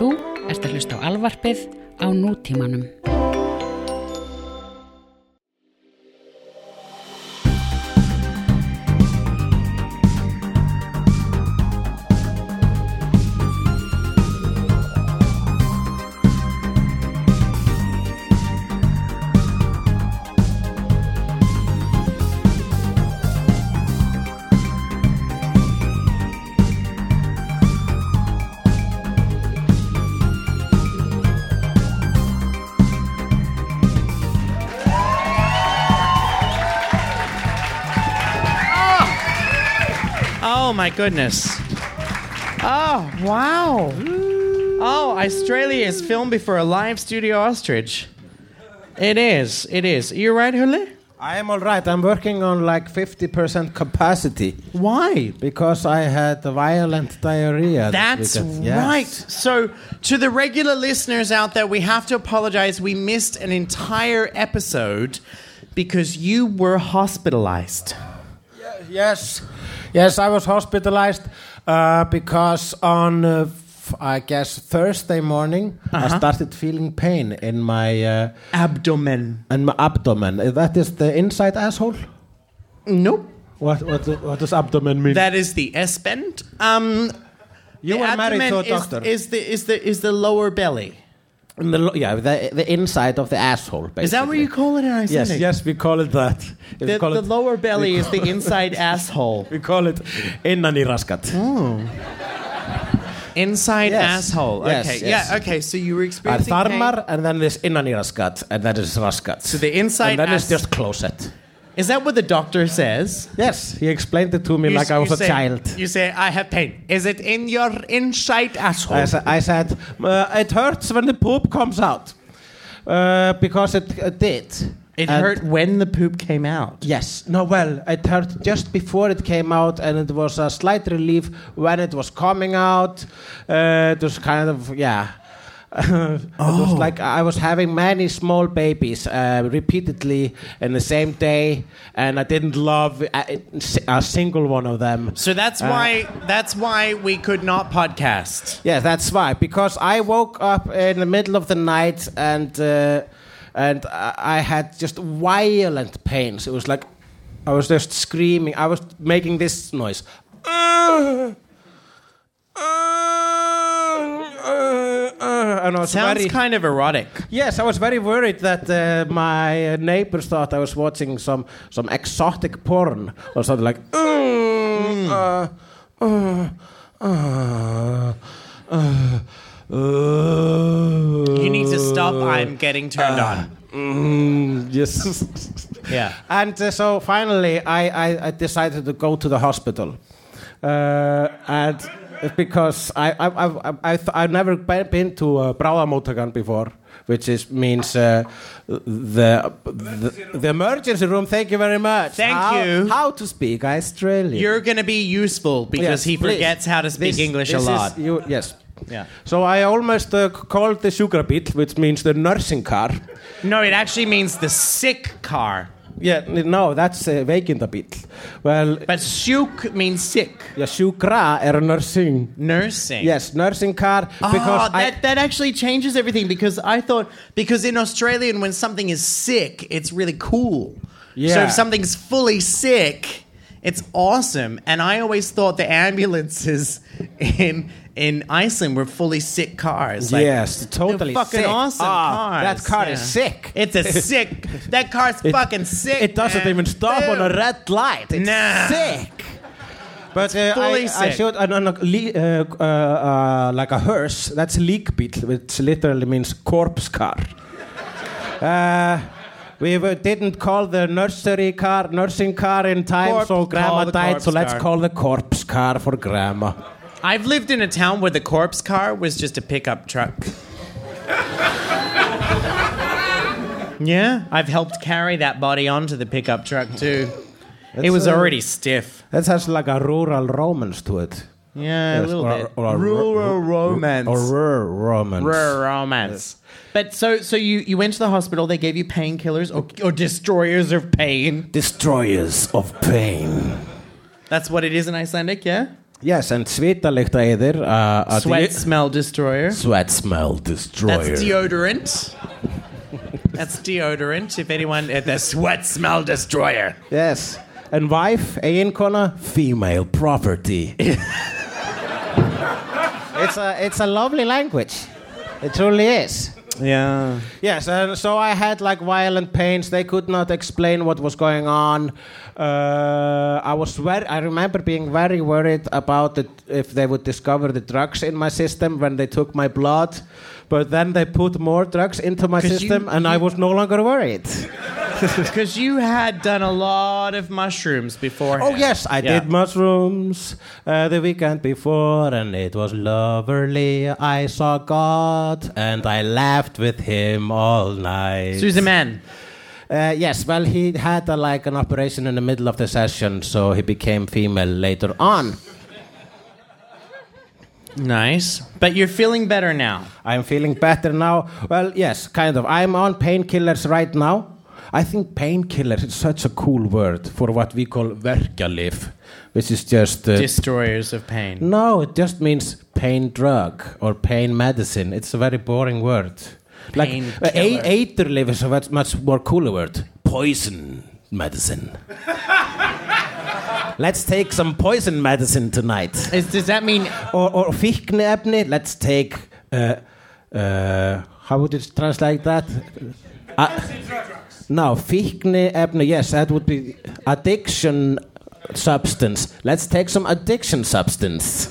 Þú ert að hlusta á alvarpið á nútímanum. Goodness. Oh wow. Oh, Australia is filmed before a live studio ostrich. It is. It is. You right, Hule? I am all right. I'm working on like 50% capacity Why? because I had violent diarrhea. That's. Yes. right. So, to the regular listeners out there, we have to apologize. We missed an entire episode because you were hospitalized. Yes, yes, I was hospitalized uh, because on, uh, I guess, Thursday morning, I started feeling pain in my uh, Abdomen. in my abdomen. Uh, That is the inside asshole. Nope. What what what does abdomen mean? That is the S bend. Um, you were married to a abdomen is- doctor. Is, the is the is the lower belly? The yeah, the, the inside of the asshole. Basically. Is that what you call it in Yes, Icelandic? yes, we call it that. The, the it, lower belly is the inside asshole. we call it innan í raskat. Oh. Inside Yes. asshole. Yes, Okay. yes. Yeah. Okay. So you were experiencing pain. þarmar and then there's innan í raskat and that is raskat. So the inside and then as- it's just closet. Is that what the doctor says? Yes, he explained it to me You like s- I you was a say- child. You say I have pain. Is it in your inside asshole? I, sa- I said, uh, it hurts when the poop comes out. Uh, because it uh, did. it And- hurt when the poop came out. Yes. No, well, it hurt just before it came out, and it was a slight relief when it was coming out. Uh, it was kind of, yeah. it was like I was having many small babies uh, repeatedly in the same day, and I didn't love a, a single one of them. So that's Uh, why that's why we could not podcast. Yeah, that's why. Because I woke up in the middle of the night and uh, and I I had just violent pains. It was like I was just screaming. I was making this noise. Uh, and I was Sounds very, kind of erotic. Yes, I was very worried that uh, my neighbors thought I was watching some some exotic porn or something like. "Mm, uh, uh, uh, uh, uh, You need to stop. I'm getting turned on. Mm, yes. Yeah. And uh, so finally, I, I, I decided to go to the hospital, uh, and because I I I I I've, I've never been to uh, bráðamóttakan before, which is means uh, the, the the emergency room. Thank you very much. Thank How- you. How to speak Australian? You're going to be useful because Yes, he please. forgets how to speak This- English this a is lot. you- yes. Yeah. So I almost uh, called the sjúkrabíll, which means the nursing car. No, it actually means the sick car. Yeah, no, that's uh, veikindabíll. Well, But sjuk means sick. yeah, sjúkra er nursing. Nursing. Yes, nursing car because oh, that, I that actually changes everything because I thought because in Australian when something is sick, it's really cool. So Yeah. if something's fully sick, it's awesome. And I always thought the ambulances in in Iceland were fully sick cars. Like, yes, totally fucking sick. awesome Ah, cars. That car is sick. It's a sick. That car's It- fucking sick. It doesn't man. even stop on a red light. It's Nah. sick. But uh, I, I showed uh, uh, uh, uh, like a hearse. That's líkbíll, which literally means corpse car. Uh, we didn't call the nursery car nursing car in time, Corpse- so grandma died. So let's car. call the corpse car for grandma. I've lived in a town where the corpse car was just a pickup truck. yeah, I've helped carry that body onto the pickup truck too. it was uh, already stiff. That has like a rural romance to it. Yeah, a little or- bit. or a Rural ru- romance. Or rural romance. Rural romance. But so so you, you went to the hospital, they gave you painkillers or, or destroyers of pain. Destroyers of pain. That's what it is in Icelandic, yeah? Yes, and svitalykta yfir uh, að Sweat ég- smell destroyer. Sweat smell destroyer. That's deodorant. That's deodorant. If anyone, uh, the sweat smell destroyer. Yes. And wife, eiginkona, female property. it's a it's a lovely language. It truly is. Yeah. Yes, and so I had like violent pains. They could not explain what was going on. Uh, I was very. I remember being very worried about it if they would discover the drugs in my system when they took my blood. But then they put more drugs into my 'Cause you- system, and I was no longer worried. Because you had done a lot of mushrooms before. Oh yes, I Yeah. did mushrooms uh, the weekend before, and it was lovely. I saw God, and I laughed with Him all night. Susan Man. Uh, yes, well, he had uh, like an operation in the middle of the session, so he became female later on. Nice. But you're feeling better now. I'm feeling better now. Well, yes, kind of. I'm on painkillers right now. I think painkiller is such a cool word for what we call verkalif, which is just. Uh, Destroyers of pain. no, it just means pain drug or pain medicine. It's a very boring word. Like uh, a- Painkiller. eiturlyf is a much, much more cooler word. Poison medicine. Let's take some poison medicine tonight. Is, does that mean Or, or fíkniefni, let's take. Uh, uh, how would it translate that? Uh, no, fíkniefni, yes, that would be addiction substance. Let's take some addiction substance.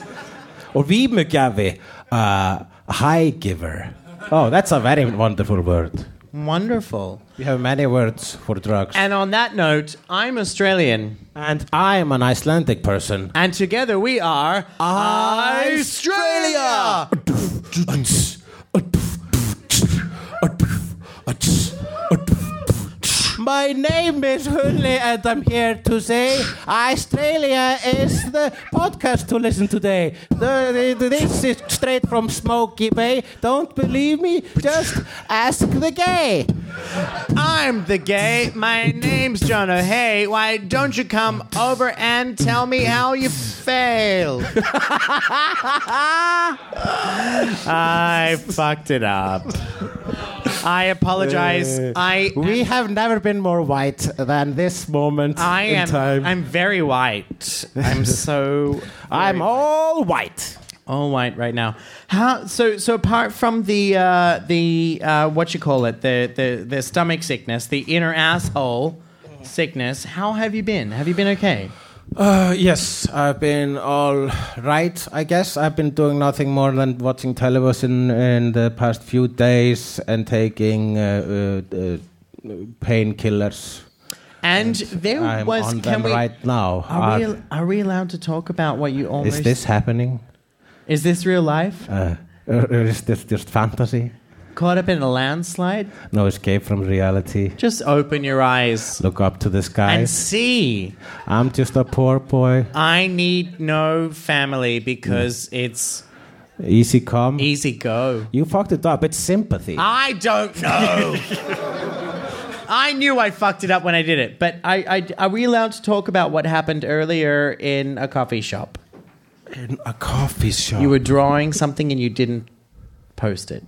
Or vímugjafi, uh, high giver. Oh, that's a very wonderful word. Wonderful? We have many words for drugs. And on that note, I'm Australian. And I'm an Icelandic person. And together we are Australia! My name is Hunley, and I'm here to say Australia is the podcast to listen today. The- the- this is straight from Smoky Bay. Don't believe me? Just ask the gay. I'm the gay. My name's John O'Hay. Why don't you come over and tell me how you failed? I fucked it up. I apologize. Uh, I We have never been more white than this moment I in am time. I'm very white. I'm so I'm all white. All white right now. How so so apart from the uh the uh what you call it, the the the stomach sickness, the inner asshole sickness, how have you been? Have you been okay? Uh, yes, I've been all right, I guess. I've been doing nothing more than watching television in the past few days and taking uh, uh, uh, painkillers. And there I'm was on can them we right now. are we are we allowed to talk about what you almost is this happening? Is this real life? Uh, or or is this just fantasy? Caught up in a landslide? No escape from reality. Just open your eyes Look up to the sky. and see. I'm just a poor boy. I need no family because it's Easy come. easy go. You fucked it up. It's sympathy. I don't know. I knew I fucked it up when I did it, but I, I, are we allowed to talk about what happened earlier in a coffee shop? In a coffee shop. You were drawing something and you didn't post it.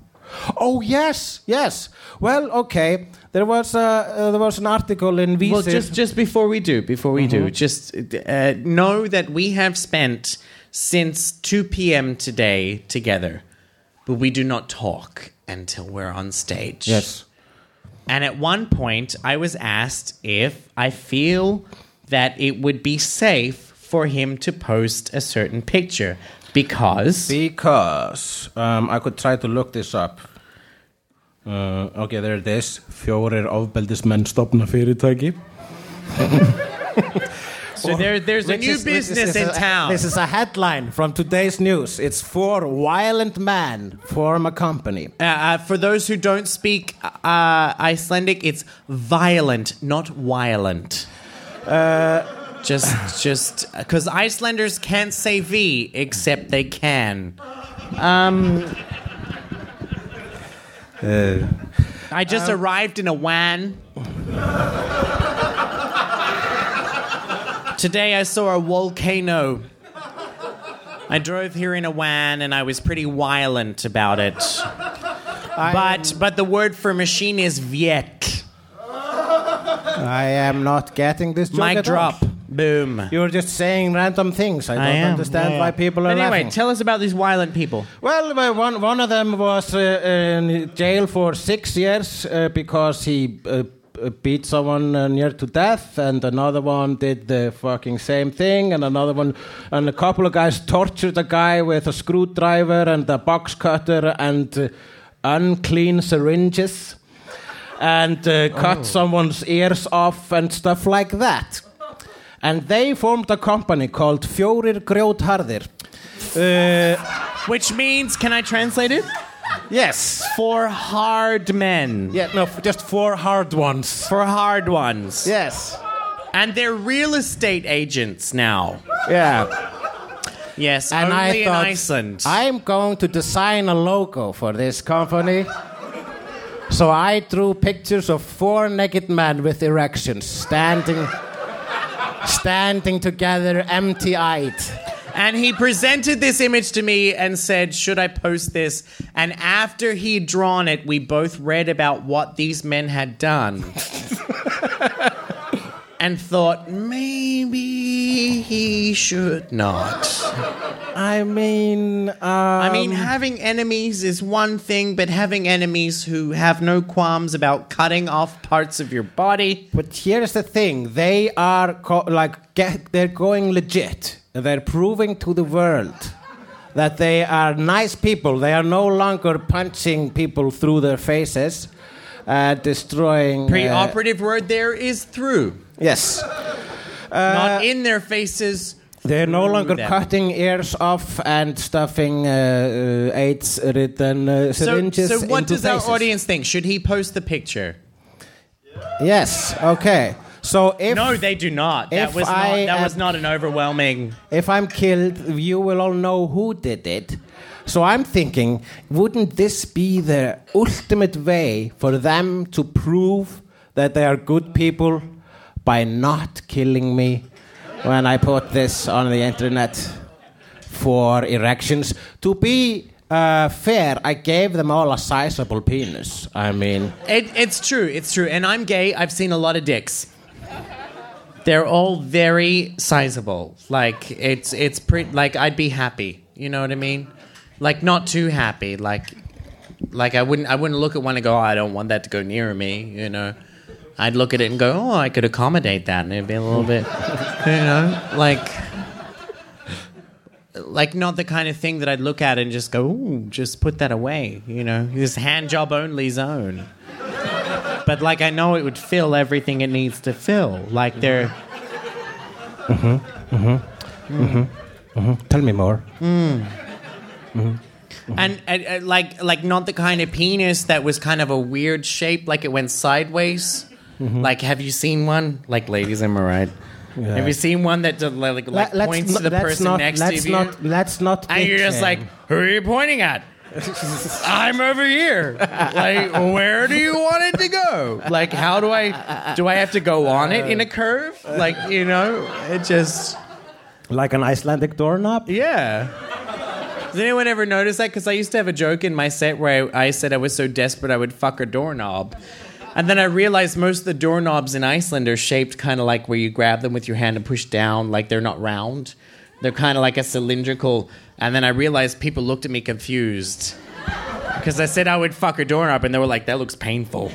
Oh yes, yes. Well, okay. There was uh, uh, there was an article in Visir. Well, just just before we do, before we do, just uh, know that we have spent since 2 p.m. today together, but we do not talk until we're on stage. yes. And at one point, I was asked if I feel that it would be safe for him to post a certain picture because Because um, I could try to look this up. Uh, okay, there it is. Fjórir ofbeldismenn stopna fyrirtæki. so there, there's a Which new is- which is- business this in is a- town. This is a headline from today's news. It's four violent men form a company. Uh, uh, for those who don't speak uh, Icelandic, it's violent, not violent. Just, just because Icelanders can't say V, except they can. Um, Uh, I just Um, arrived in a van. Today I saw a volcano. I drove here in a van and I was pretty violent about it. but but the word for machine is Viet. I am not getting this joke Mic at all. drop. Boom. You're just saying random things. I don't am. understand Yeah, why people are anyway, laughing. tell us about these violent people. Well, well, one one of them was uh, in jail for six years uh, because he uh, uh, beat someone uh, near to death, and another one did the fucking same thing, and another one, and a couple of guys tortured a guy with a screwdriver and a box cutter and uh, unclean syringes, and uh, cut someone's ears off and stuff like that. And they formed a company called Fjórir Grjótharðir. Uh, Which means, can I translate it? yes. For hard men. Yeah, no, f- just four hard ones. For hard ones. Yes. And they're real estate agents now. Yeah. Yes, And only I in thought Iceland. I'm going to design a logo for this company. So I drew pictures of four naked men with erections standing standing together empty-eyed. And he presented this image to me and said, Should I post this? And after he'd drawn it, we both read about what these men had done. and thought, maybe he should not. I mean, um, I mean, having enemies is one thing, but having enemies who have no qualms about cutting off parts of your body. But here's the thing: they are co- like get, they're going legit. They're proving to the world that they are nice people. They are no longer punching people through their faces, uh, destroying. uh, Pre-operative word there is through, yes, not in their faces. they're no longer them. cutting ears off and stuffing uh, uh, AIDS-ridden uh, syringes so so what does our audience think? Should he post the picture? Yes. Okay. So if No, they do not. That was not. I That am- was not an overwhelming. if I'm killed, you will all know who did it. So I'm thinking, wouldn't this be the ultimate way for them to prove that they are good people by not killing me when I put this on the internet for erections? To be uh, fair, I gave them all a sizable penis. I mean, It, it's true. It's true. And I'm gay. I've seen a lot of dicks. They're all very sizable. Like it's it's pretty. Like I'd be happy. You know what I mean? Like not too happy. Like like I wouldn't I wouldn't look at one and go, oh, I don't want that to go near me. You know. I'd look at it and go, oh, I could accommodate that, and it'd be a little bit, you know, like. Like not the kind of thing that I'd look at and just go, ooh, just put that away, you know, this hand job only zone. But like I know it would fill everything it needs to fill. Like they're mm-hmm, mm-hmm, mm-hmm, hmm. tell me more. Hmm. and, and, uh, like like not the kind of penis that was kind of a weird shape, like it went sideways. Mm-hmm. Like have you seen one? Like ladies, am I right? Have you seen one that like, like Let- points not- to the person not, next to you? not, Let's not. and you're just bitch like, who are you pointing at? I'm over here. Like, where do you want it to go? Like, how do I do I have to go on it in a curve? Like, you know, it just like an Icelandic doorknob. yeah. Does anyone ever notice that? Because I used to have a joke in my set where I, I said I was so desperate I would fuck a doorknob. And then I realized most of the doorknobs in Iceland are shaped kind of like where you grab them with your hand and push down, like they're not round. They're kind of like a cylindrical. And then I realized people looked at me confused. Because I said I would fuck a doorknob, and they were like, that looks painful.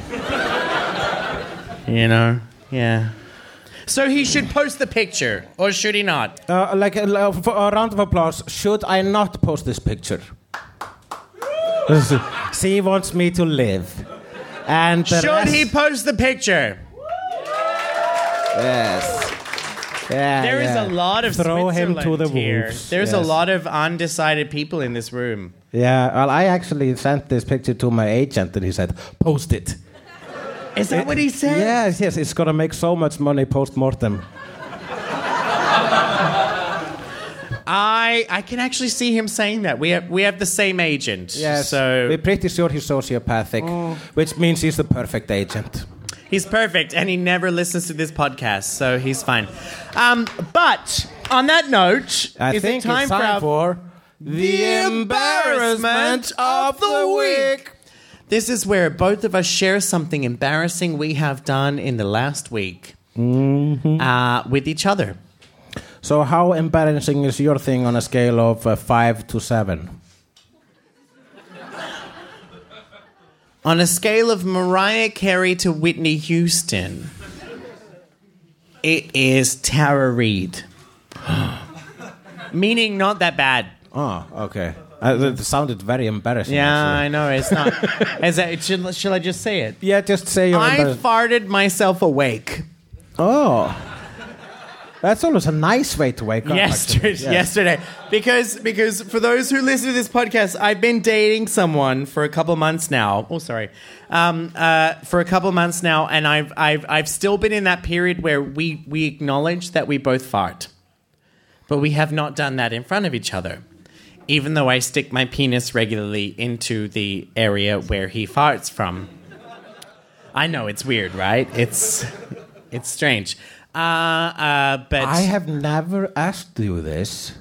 you know? Yeah. So he should post the picture, or should he not? Uh, like for a round of applause. Should I not post this picture? she wants me to live. And the Should rest- he post the picture? Yes. Yeah, There is yeah. a lot of Throw him to the here. wolves. There's a lot of undecided people in this room. Yeah, well, I actually sent this picture to my agent, and he said, "Post it." Is that what he said? Yes, yes, it's gonna make so much money post mortem. I I can actually see him saying that. We have we have the same agent. Yes, So we're pretty sure he's sociopathic, which means he's the perfect agent. he's perfect, and he never listens to this podcast, so he's fine. Um, but on that note, I is think it time, it's time for, for The embarrassment of the week. This is where both of us share something embarrassing we have done in the last week uh, with each other. So, how embarrassing is your thing on a scale of uh, five to seven? On a scale of Mariah Carey to Whitney Houston, it is Tara Reid. Meaning not that bad. Oh, okay. Uh, it sounded very embarrassing. Yeah, actually. I know. It's not. Is that, should, should I just say it? Yeah, just say you're I farted myself awake oh. That's always a nice way to wake up. yesterday. Yeah. Yesterday, because because for those who listen to this podcast, I've been dating someone for a couple months now. Oh, sorry, um, uh, for a couple months now, and I've I've I've still been in that period where we we acknowledge that we both fart, but we have not done that in front of each other. Even though I stick my penis regularly into the area where he farts from. I know it's weird, right? It's it's strange. Uh, uh, but I have never asked you this.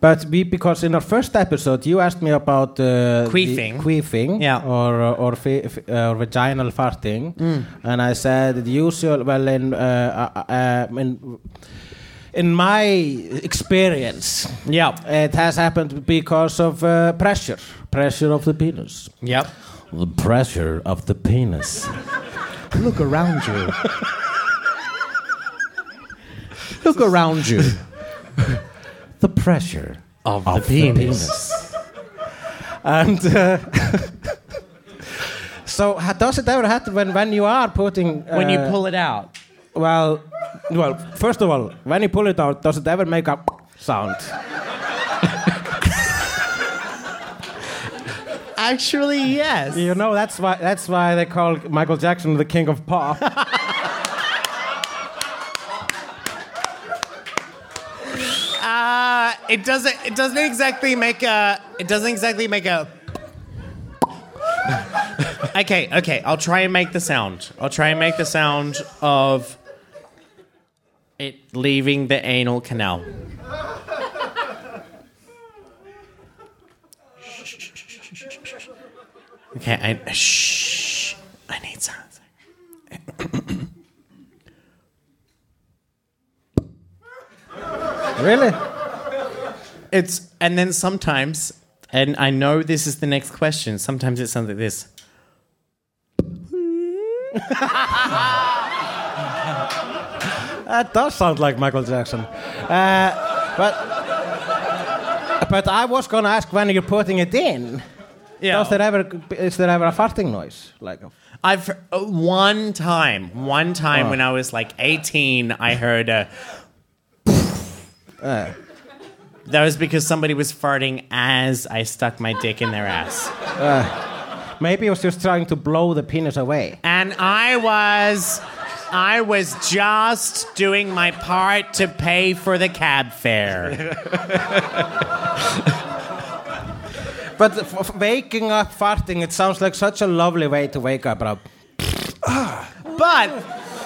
But we, because in our first episode, you asked me about uh, Queefing. queefing, Yeah. Mm. or uh, or, fi- f- uh, or vaginal farting, and I said the usual. Well, in uh, uh, uh, in in my experience, yeah, it has happened because of uh, pressure, pressure of the penis, yep. the pressure of the penis. Look around you. Look around you. the pressure Of, of the penis. and uh, so, does it ever happen when, when you are putting When you uh, pull it out. Well, well, first of all, when you pull it out, does it ever make a sound? Actually, yes. You know, that's why that's why they call Michael Jackson the king of pop. Uh, it doesn't. It doesn't exactly make a. It doesn't exactly make a. okay, okay. I'll try and make the sound. I'll try and make the sound of it leaving the anal canal. Okay, I shh. I need sound. really? It's and then sometimes, and I know this is the next question. Sometimes it sounds like this. That does sound like Michael Jackson. Uh, but but I was gonna ask when you're putting it in. Yeah. Does there ever is there ever a farting noise? Like a, I've uh, one time, one time Oh. when I was like 18, I heard a. uh, That was because somebody was farting as I stuck my dick in their ass. Uh, maybe he was just trying to blow the penis away. And I was I was just doing my part to pay for the cab fare. But f- waking up farting, it sounds like such a lovely way to wake up, bro. But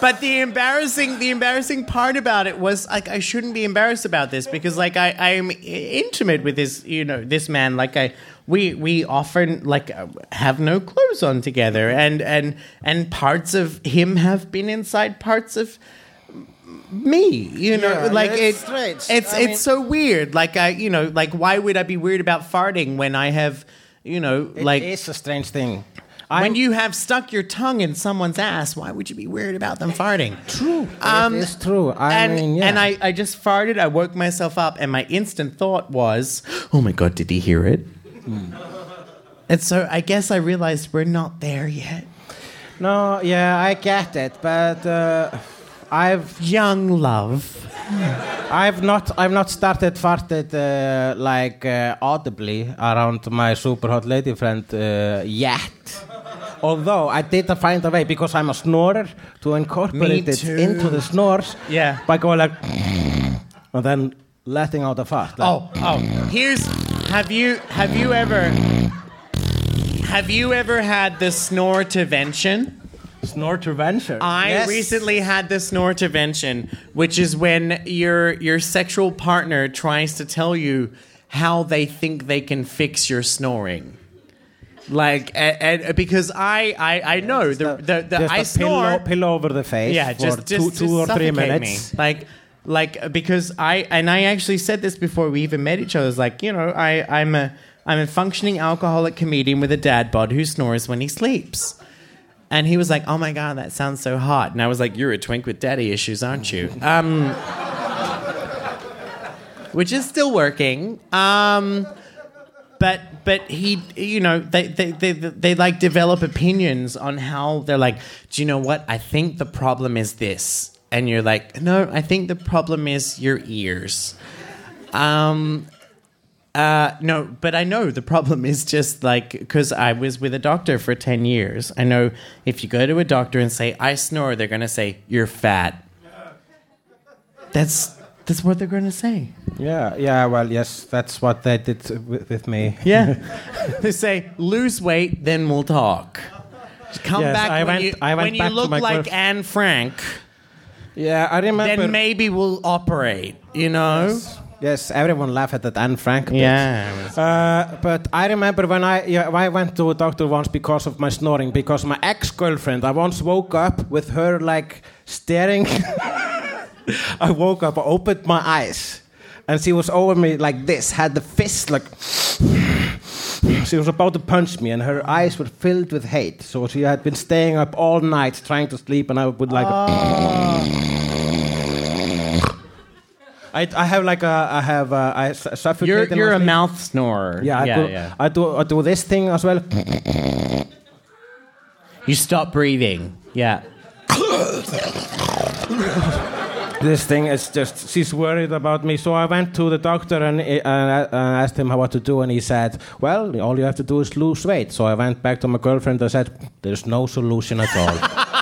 but the embarrassing the embarrassing part about it was like I shouldn't be embarrassed about this because like I I'm intimate with this you know this man like I we we often like uh, have no clothes on together and and and parts of him have been inside parts of me you know Yeah, like it's it- strange. it's I it's mean- so weird like I you know like why would I be weird about farting when I have you know like it is a strange thing. When I'm- you have stuck your tongue in someone's ass, why would you be weird about them farting? True. it is true. I and mean, yeah. and I, I just farted. I woke myself up, and my instant thought was, "Oh my god, did he hear it?" Hmm. And so I guess I realized we're not there yet. no, yeah, I get it, but uh, I've Young love. I've not I've not started farted uh, like uh, audibly around my super hot lady friend uh, yet. Although I did find a way because I'm a snorer to incorporate it into the snores Yeah. by going like and then letting out a fart. like- Oh, oh. Here's. Have you have you ever have you ever had the snore intervention? snortervention. I Yes. recently had this snortervention, which is when your your sexual partner tries to tell you how they think they can fix your snoring. Like, and, and because I, I, I know the, the, the, just I snore. pillow, pillow over the face yeah, for just, two, just, two just or three minutes. Me. Like, like because I and I actually said this before we even met each other. It's like you know, I I'm a I'm a functioning alcoholic comedian with a dad bod who snores when he sleeps. And he was like, "Oh my god, that sounds so hot." And I was like, "You're a twink with daddy issues, aren't you?" Um, which is still working. Um, but but he you know they, they they they like develop opinions on how they're like do you know what? I think the problem is this. And you're like no i think the problem is your ears. Um uh no but i know the problem is just like because i was with a doctor for 10 years. I know if you go to a doctor and say i snore they're gonna say you're fat. That's that's what they're gonna say Yeah, yeah. Well, yes, that's what they did with, with me. Yeah. they say, lose weight, then we'll talk. Just come Yes, back I when, went- you, I went when back to look my like girl- Anne Frank. Yeah, I remember. Then maybe we'll operate, you know? yes, everyone laughed at that Anne Frank. bit. Yeah. Uh, but I remember when I yeah, I went to a doctor once because of my snoring because my ex-girlfriend I once woke up with her like staring I woke up I opened my eyes and she was over me like this had the fist like she was about to punch me and her eyes were filled with hate so she had been staying up all night trying to sleep and I would like ah. I, I have like a I have a, I suffocate You're, you're a mouth snorer. Yeah, I, yeah, do, yeah. I do. I do this thing as well. You stop breathing. Yeah. This thing is just. She's worried about me, so I went to the doctor and, uh, uh, asked him what to do, and he said, "Well, all you have to do is lose weight." So I went back to my girlfriend and said, "There's no solution at all."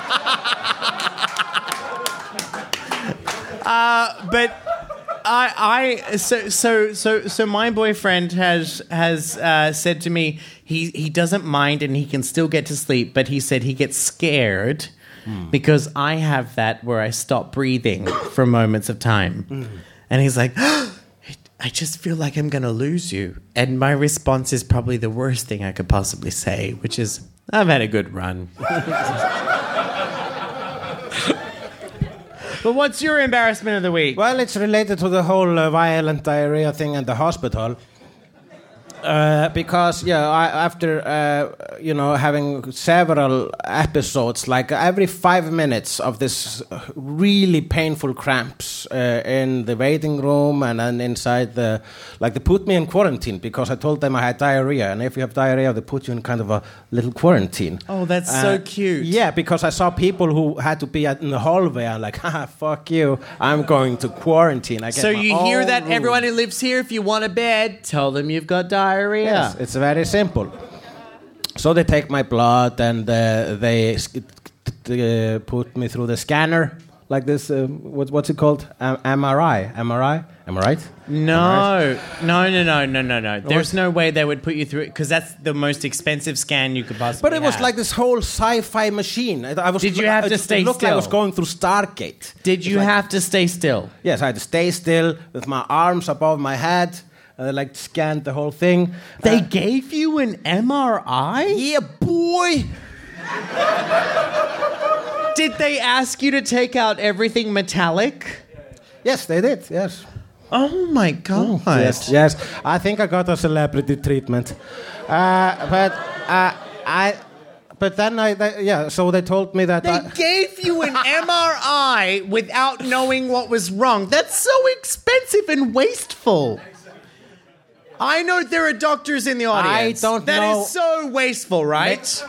but I, I, so, so, so, so my boyfriend has has uh, said to me he he doesn't mind and he can still get to sleep, but he said he gets scared because I have that where I stop breathing for moments of time, and he's like. I just feel like I'm gonna lose you. And my response is probably the worst thing I could possibly say, which is, I've had a good run. but what's your embarrassment of the week? well, it's related to the whole uh, violent diarrhea thing in the hospital. Uh, because yeah, I, after uh, you know having several episodes, like every five minutes of this really painful cramps uh, in the waiting room and then inside the, like they put me in quarantine because I told them I had diarrhea, and if you have diarrhea, they put you in kind of a little quarantine. Oh, that's so cute. Yeah, because I saw people who had to be at, in the hallway. I'm like, ah, fuck you, I'm going to quarantine. I get So you hear that room. everyone who lives here, if you want a bed, tell them you've got diarrhea. Yes, it's very simple. So they take my blood and uh, they uh, put me through the scanner, like this. Uh, what, what's it called? M- MRI. MRI. Am I right? No, no, no, no, no, no, no. There's no way they would put you through it because that's the most expensive scan you could possibly. But it was have. like this whole sci-fi machine. I, I was, Did you have it, to stay It looked like I was going through Stargate. Did you It's like- have to stay still? Yes, I had to stay still with my arms above my head. And they like scanned the whole thing. They Uh, gave you an MRI. yeah, boy. Did they ask you to take out everything metallic? Yes, they did. Yes. Oh my god! Yes, yes. I think I got a celebrity treatment. Uh, but uh, I, but then I, they, yeah. So they told me that. They I, gave you an MRI without knowing what was wrong. That's so expensive and wasteful. I know there are doctors in the audience. I don't That is know- so wasteful, right?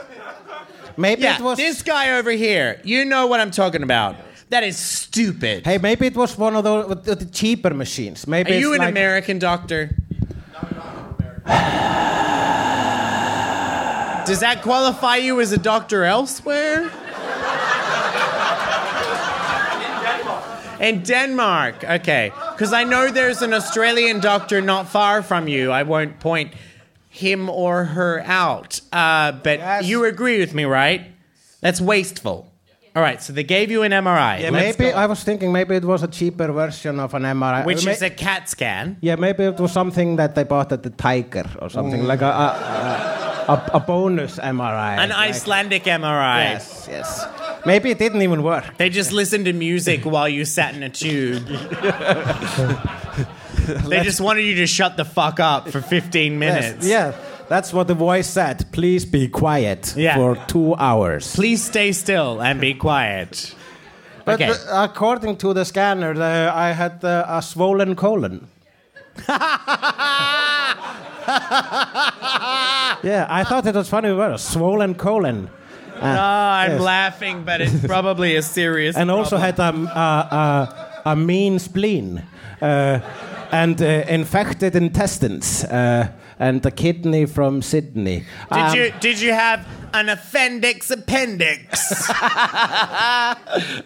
maybe yeah, it was. this guy over here. You know what I'm talking about. That is stupid. Hey, maybe it was one of those the cheaper machines. Maybe are you an like, American doctor? Does that qualify you as a doctor elsewhere? In Denmark, okay. Because I know there's an Australian doctor not far from you. I won't point him or her out. Uh, but Yes. you agree with me, right? That's wasteful. All right, so they gave you an MRI. Yeah, Let's maybe go. I was thinking maybe it was a cheaper version of an MRI. which May- is a CAT scan. yeah, maybe it was something that they bought at the Tiger or something like a a, a, a, a bonus MRI. An like- Icelandic MRI. Yes, yes. Maybe it didn't even work. They just listened to music while you sat in a tube. they just wanted you to shut the fuck up for 15 minutes. Yes, yeah, that's what the voice said. Please be quiet Yeah. for two hours. Please stay still and be quiet. But okay. uh, according to the scanner, the, I had uh, a swollen colon. yeah, I thought it was funny word, a swollen colon. Uh, No, I'm yes. laughing, but it's probably a serious and also had a, a, a, a mean spleen uh, and uh, infected intestines uh, and a kidney from Sydney. Did Um, you did you have an appendix appendix?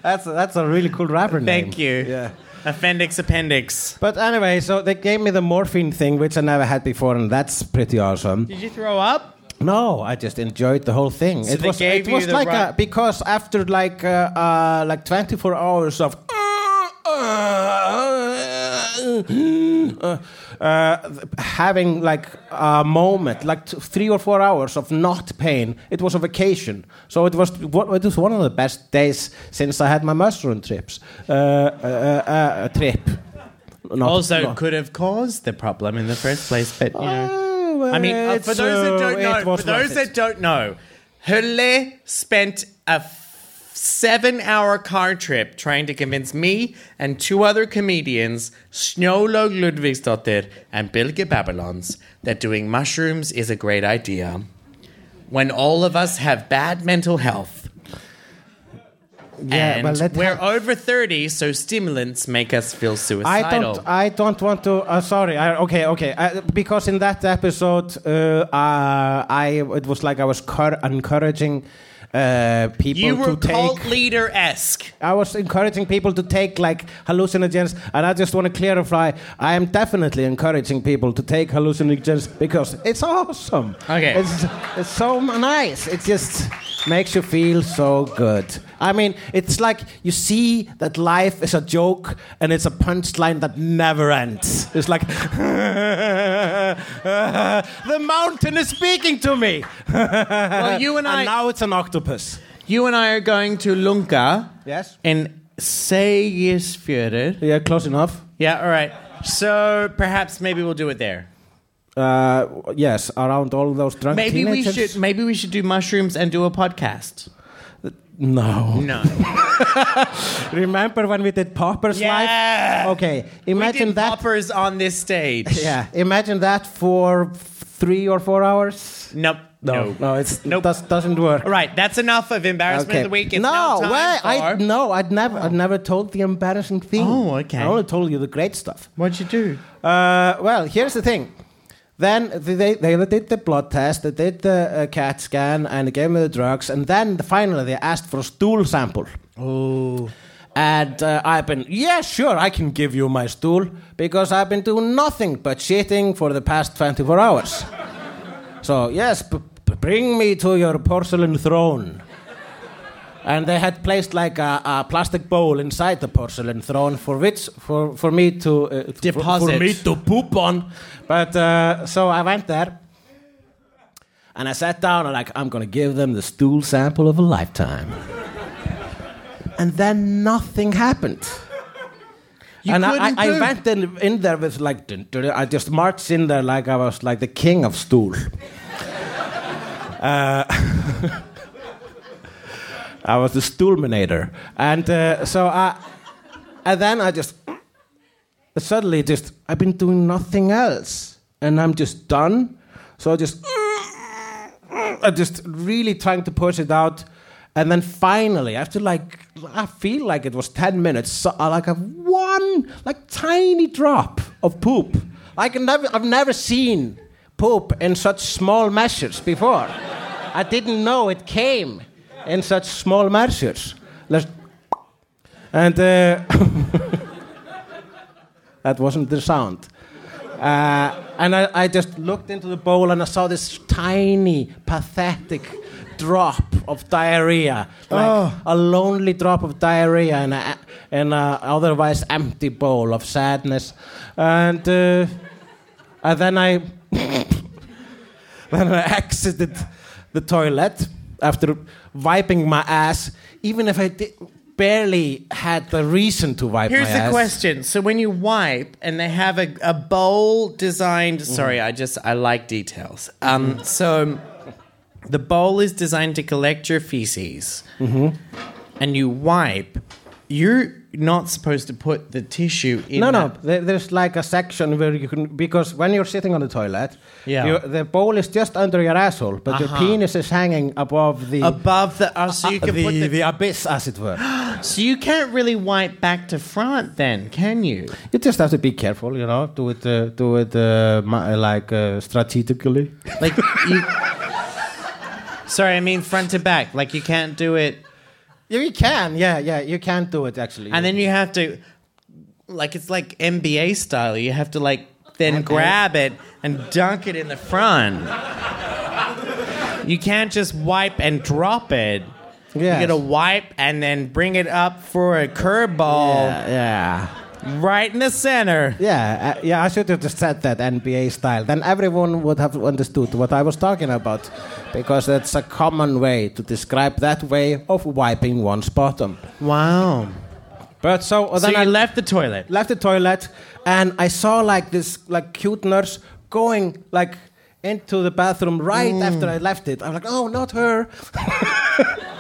That's that's a really cool rapper name. Thank you. Yeah. Appendix appendix. But anyway, so they gave me the morphine thing, which I never had before, and that's pretty awesome. Did you throw up? No, I just enjoyed the whole thing. So it was it was like a, because after like uh, uh, like 24 hours of uh, uh, having like a moment, like t- three or four hours of not pain. It was a vacation, so it was it was one of the best days since I had my mushroom trips. Uh, uh, uh, uh, trip. Not- also no. could have caused the problem in the first place, but you know. Oh, I mean, uh, for those that uh, don't know, for those that don't know, Hulle spent a f- seven-hour car trip trying to convince me and two other comedians, Snjólaug Lúðvíksdóttir and Bylgja Babýlons, that doing mushrooms is a great idea. When all of us have bad mental health. Yeah, and well, we're ha- over 30, so stimulants make us feel I suicidal. don't. I don't want to. Uh, sorry. I, okay. Okay. Uh, because in that episode, uh, uh, I it was like I was cur- encouraging uh, people you were to take. cult leader esque. I was encouraging people to take like hallucinogens, and I just want to clarify: I am definitely encouraging people to take hallucinogens because it's awesome. Okay. it's it's so nice. It just makes you feel so good. I mean, it's like you see that life is a joke, and it's a punchline that never ends. It's like the mountain is speaking to me. Well, you and I, and now it's an octopus. you and I are going to LungA Yes. in Seyðisfjörður. Yeah, close enough. Yeah, all right. So perhaps maybe we'll do it there. Uh, yes, around all those drunk Maybe we should. Maybe we should do mushrooms and do a podcast. No. No. Remember when we did Poppers Yeah. live? Okay, we imagine did that. poppers on this stage. Yeah, imagine that for three or four hours. Nope. No. no, it's Nope. does, doesn't work. All right. That's enough of embarrassment of the week. It's no, now time wait, I for- no, I'd never, I'd never told the embarrassing thing. Oh, okay. I only told you the great stuff. What'd you do? Uh, well, here's the thing. Then they, they did the blood test, they did the uh, CAT scan, and they gave me the drugs, and then finally they asked for a stool sample. Oh. And uh, I've been, yeah, sure, I can give you my stool because I've been doing nothing but shitting for the past 24 hours. so, yes, bring me to your porcelain throne. And they had placed like a, a plastic bowl inside the porcelain throne for which for, for me to uh, Deposit. for, me to poop on. But uh, so I went there and I sat down and like I'm gonna give them the stool sample of a lifetime. and then nothing happened. You and I, I, I went in, in there with like I just marched in there like I was like the king of stool. Uh, I was the stoolminator, and uh, so I, and then I just suddenly just I've been doing nothing else, and I'm just done. So I just I'm just really trying to push it out, and then finally, after like I feel like it was ten minutes, so I like have one like tiny drop of poop. Like never, I've never seen poop in such small measures before. I didn't know it came in such small measures. Let's, and uh, that wasn't the sound. Uh, and I, I just looked into the bowl and I saw this tiny, pathetic drop of diarrhea, like a lonely drop of diarrhea in a in a otherwise empty bowl of sadness, and uh, and then I then I exited the toilet after wiping my ass, even if I di- barely had the reason to wipe my ass. Here's my the ass. question. So when you wipe and they have a, a bowl designed, sorry, I just I like details. Um, so the bowl is designed to collect your feces, and you wipe. You're not supposed to put the tissue in. No, no. There, there's like a section where you can because when you're sitting on the toilet, Yeah. you- the bowl is just under your asshole, but your Uh-huh. penis is hanging above the above the. Oh, so you can the, put the, the abyss, as it were. So you can't really wipe back to front, then, can you? you just have to be careful, you know. Do it, uh, do it uh, like uh, strategically. Like you. Sorry, I mean front to back. Like you can't do it. Yeah, you can. Yeah, yeah, you can do it actually. And then you have to, like, it's like NBA style. You have to, like, then Okay. grab it and dunk it in the front. You can't just wipe and drop it. Yes. You gotta wipe and then bring it up for a curveball yeah, yeah. Right in the center. Yeah, uh, yeah, I should have just said that NBA style. Then everyone would have understood what I was talking about, because that's a common way to describe that way of wiping one's bottom. Wow. But so, So then you I left the toilet. left the toilet, and I saw like this like cute nurse going like into the bathroom right after I left it. I'm like, oh, not her.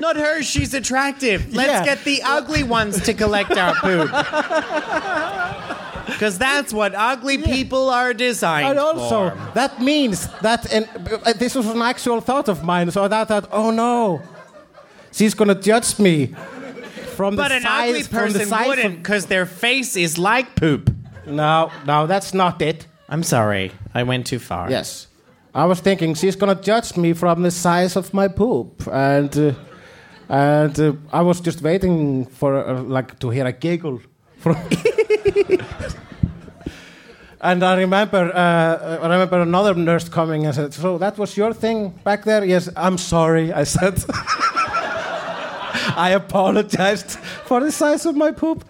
Not her, she's attractive. Let's Yeah. get the ugly ones to collect our poop. Because that's what ugly people are designed for. And also, for. that means that, and uh, this was an actual thought of mine. So I thought, oh no, she's gonna judge me from the state. But an ugly person wouldn't, because their face is like poop. No, no, that's not it. I'm sorry, I went too far. Yes, I was thinking she's gonna judge me from the size of my poop, and uh, and uh, I was just waiting for uh, like to hear a giggle from. And I remember, uh, I remember another nurse coming and said, "So that was your thing back there?" Yes, I'm sorry. I said, I apologized for the size of my poop.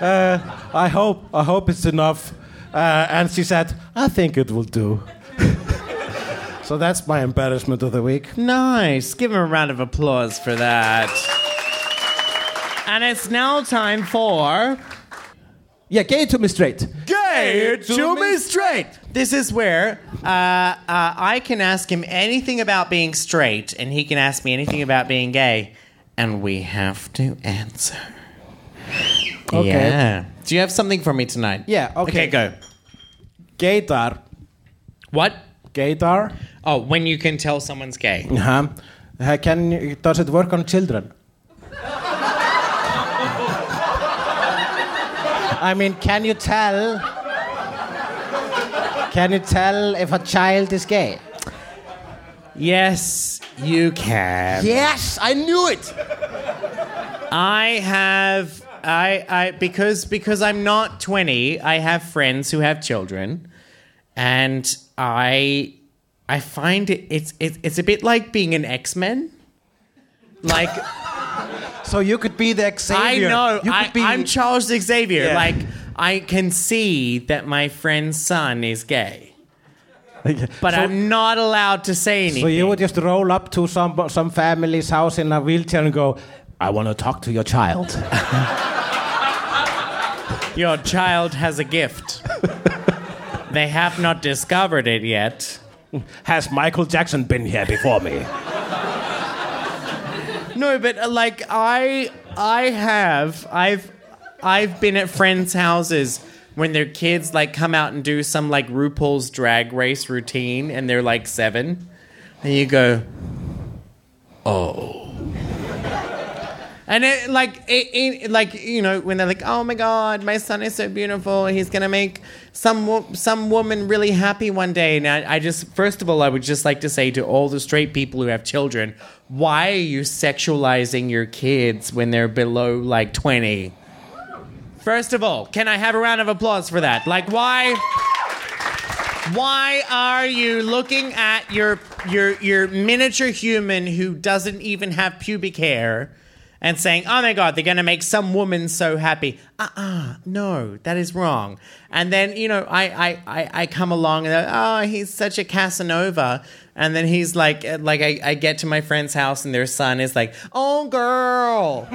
Uh, I hope, I hope it's enough. Uh, and she said, "I think it will do." So that's my embarrassment of the week. Nice. Give him a round of applause for that. And it's now time for. Yeah, gay to me straight. Gay to me straight. This is where uh, uh, I can ask him anything about being straight, and he can ask me anything about being gay, and we have to answer. Okay. Yeah. Do you have something for me tonight? Yeah, okay. Okay, go. Gaydar. What? Gaydar. Oh, when you can tell someone's gay. Uh-huh. Uh, can does it work on children? I mean, can you tell? Can you tell if a child is gay? Yes, you can. Yes, I knew it. I have I I because because I'm not 20, I have friends who have children and I I find it it's it's, it's a bit like being an X-Men. Like So you could be the I Xavier. know You I, be. I'm Charles Xavier. Yeah. Like I can see that my friend's son is gay, but so, I'm not allowed to say anything. so you would just roll up to some some family's house in a wheelchair and go, "I want to talk to your child." Your child has a gift. They have not discovered it yet. Has Michael Jackson been here before me? No, but uh, like I I have I've I've been at friends' houses when their kids like come out and do some like RuPaul's drag race routine and they're like 7 and you go oh and it like it, it like you know when they're like oh my god my son is so beautiful. He's gonna make some some woman really happy one day. And I, I just first of all I would just like to say to all the straight people who have children why are you sexualizing your kids when they're below like 20 first of all can I have a round of applause for that? Like why Why are you looking at your your your miniature human who doesn't even have pubic hair and saying, "Oh my god, they're going to make some woman so happy." Uh-uh, no, that is wrong. And then, you know, I I I, I come along and oh, he's such a Casanova. And then he's like uh, like I, I get to my friend's house and their son is like, "Oh girl."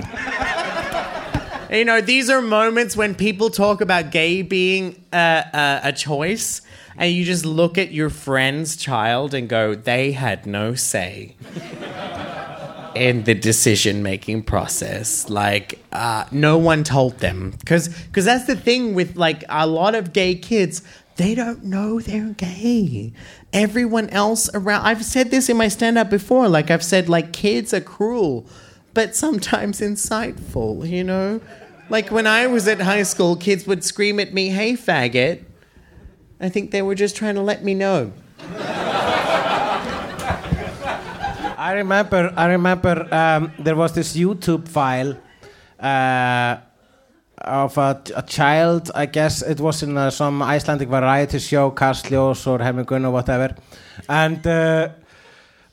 You know, these are moments when people talk about gay being a choice, and you just look at your friend's child and go, they had no say in the decision making process. Like, uh, no one told them. Because that's the thing with like a lot of gay kids. They don't know they're gay. Everyone else around, I've said this in my stand up before. Like, I've said, like, kids are cruel but sometimes insightful, you know? Like when I was at high school, kids would scream at me, hey, faggot. I think they were just trying to let me know. I remember. I remember. Um, there was this YouTube file uh, of a, a child. I guess it was in uh, some Icelandic variety show, Kastljós or Hemmi Gunn or whatever, and uh,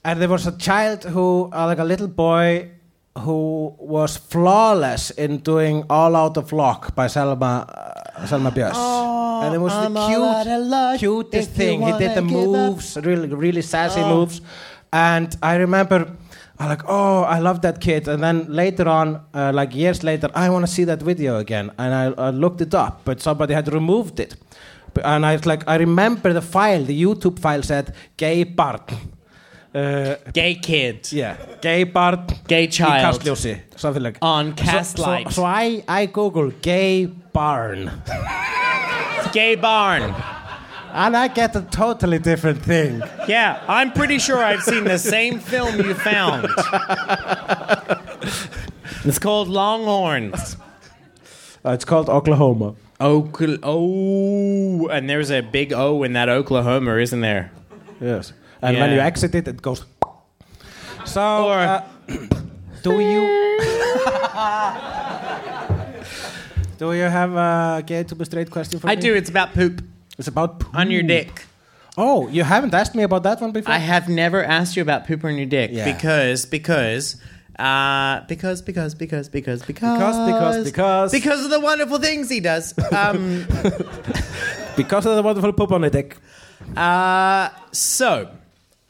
and there was a child who, uh, like a little boy, who was flawless in doing All Out of Luck by Selma uh, Selma Björns. Oh, and it was I'm the all out of luck cute, cutest thing. He did the up. moves, really, really sassy Oh. moves. And I remember, I like, oh, I love that kid. And then later on, uh, like years later, I want to see that video again. And I, I looked it up, but somebody had removed it. And I was like, I remember the file, the YouTube file said gay barn. Uh, Gay kid. yeah, gay barn Gay í child. kastljósi, something like On so, cast so, light. so I, I Google gay barn Gay barn. And I get a totally different thing. Yeah, I'm pretty sure I've seen the same film you found. It's called Longhorns. Uh, it's called Oklahoma. Okla- oh, and there's a big O in that Oklahoma, isn't there? Yes. And when you exit it, it goes. So, Or- uh, do you. do you have a gay to be straight question for me? I me? do. It's about poop It's about poop. on your dick. Oh, you haven't asked me about that one before? I have never asked you about poop on your dick Yeah. because because uh because because because because because Because, because, because. because of the wonderful things he does. Um, Because of the wonderful poop on the dick. uh, so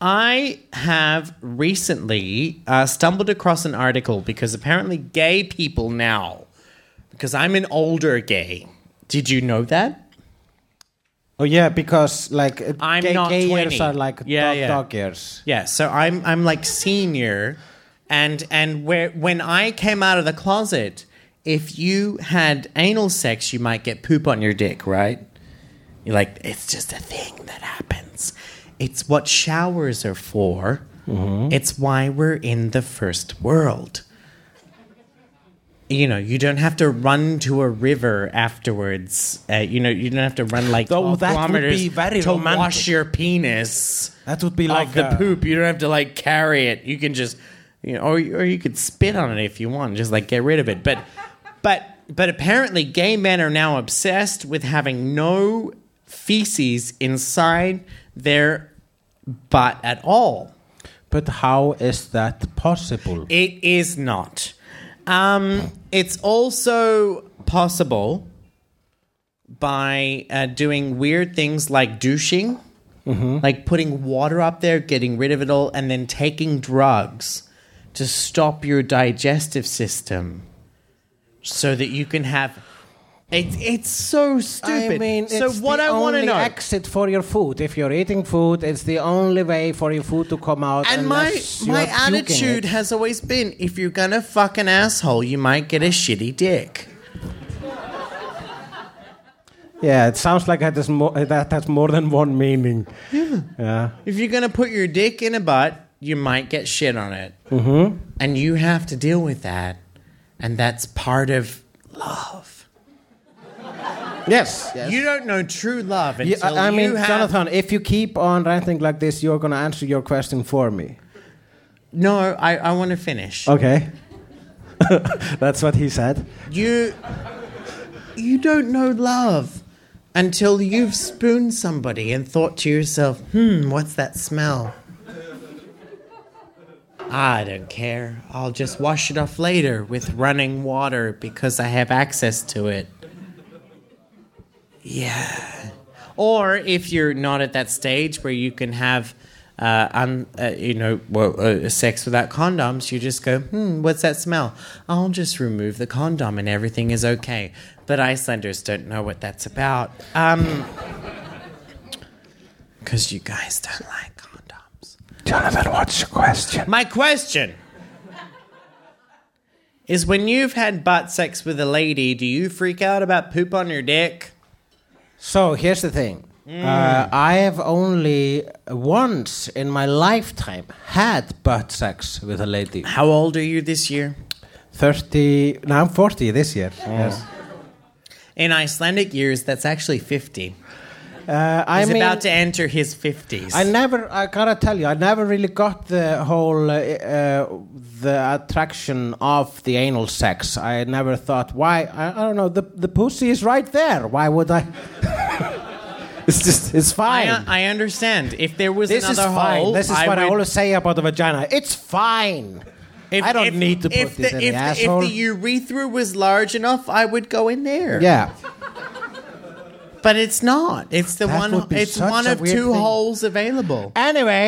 I have recently uh, stumbled across an article because apparently gay people now, because I'm an older gay. Did you know that? Oh yeah, because like uh, I'm gay, not gay 20. years are like Yeah, dog, yeah. dog years. Yeah, so I'm I'm like senior, and and where when I came out of the closet, if you had anal sex, you might get poop on your dick, right? You're like, it's just a thing that happens. It's what showers are for. It's why we're in the first world. You know, you don't have to run to a river afterwards. Uh, you know, you don't have to run like 12 that would kilometers be very to romantic. wash your penis That would be like the uh, poop. You don't have to like carry it. You can just, you know, or or you could spit on it if you want. Just like get rid of it. But, but, but apparently, gay men are now obsessed with having no feces inside their butt at all. But how is that possible? It is not. Um, it's also possible by uh, doing weird things like douching, like putting water up there, getting rid of it all, and then taking drugs to stop your digestive system so that you can have. It's it's so stupid. I mean, so it's what the I want to know. exit for your food. If you're eating food, it's the only way for your food to come out. And my my attitude it. has always been: if you're gonna fuck an asshole, you might get a shitty dick. Yeah, it sounds like that has more, that has more than one meaning. Yeah. Yeah. If you're gonna put your dick in a butt, you might get shit on it, mm-hmm. and you have to deal with that, and that's part of love. Yes. yes. You don't know true love until I I mean, you have. Jonathan, if you keep on ranting like this, you're going to answer your question for me. No, I, I want to finish. Okay. That's what he said. You you don't know love until you've spooned somebody and thought to yourself, hmm, what's that smell? I don't care. I'll just wash it off later with running water because I have access to it. Yeah. Or if you're not at that stage where you can have, uh, un, uh, you know, well, uh, sex without condoms, you just go, hmm, what's that smell? I'll just remove the condom and everything is okay. But Icelanders don't know what that's about. Um, because you guys don't like condoms. Jonathan, what's your question? My question is when you've had butt sex with a lady, do you freak out about poop on your dick? So here's the thing. Uh, I have only once in my lifetime had butt sex with a lady. How old are you this year? 30, no, I'm 40 this year. Yes. In Icelandic years, that's actually 50. Uh, I He's mean, about to enter his 50s. I never, I gotta tell you, I never really got the whole, uh, uh, the attraction of the anal sex. I never thought, why, I, I don't know, the, the pussy is right there. Why would I? it's just, it's fine. I, I understand. If there was this is another fine. hole, this is what I always say about the vagina. It's fine. If, I don't if- need to put this in if, the the- asshole. If the urethra was large enough, I would go in there. Yeah. But it's not. It's the That one. be It's such one a of weird two thing. holes available. Anyway,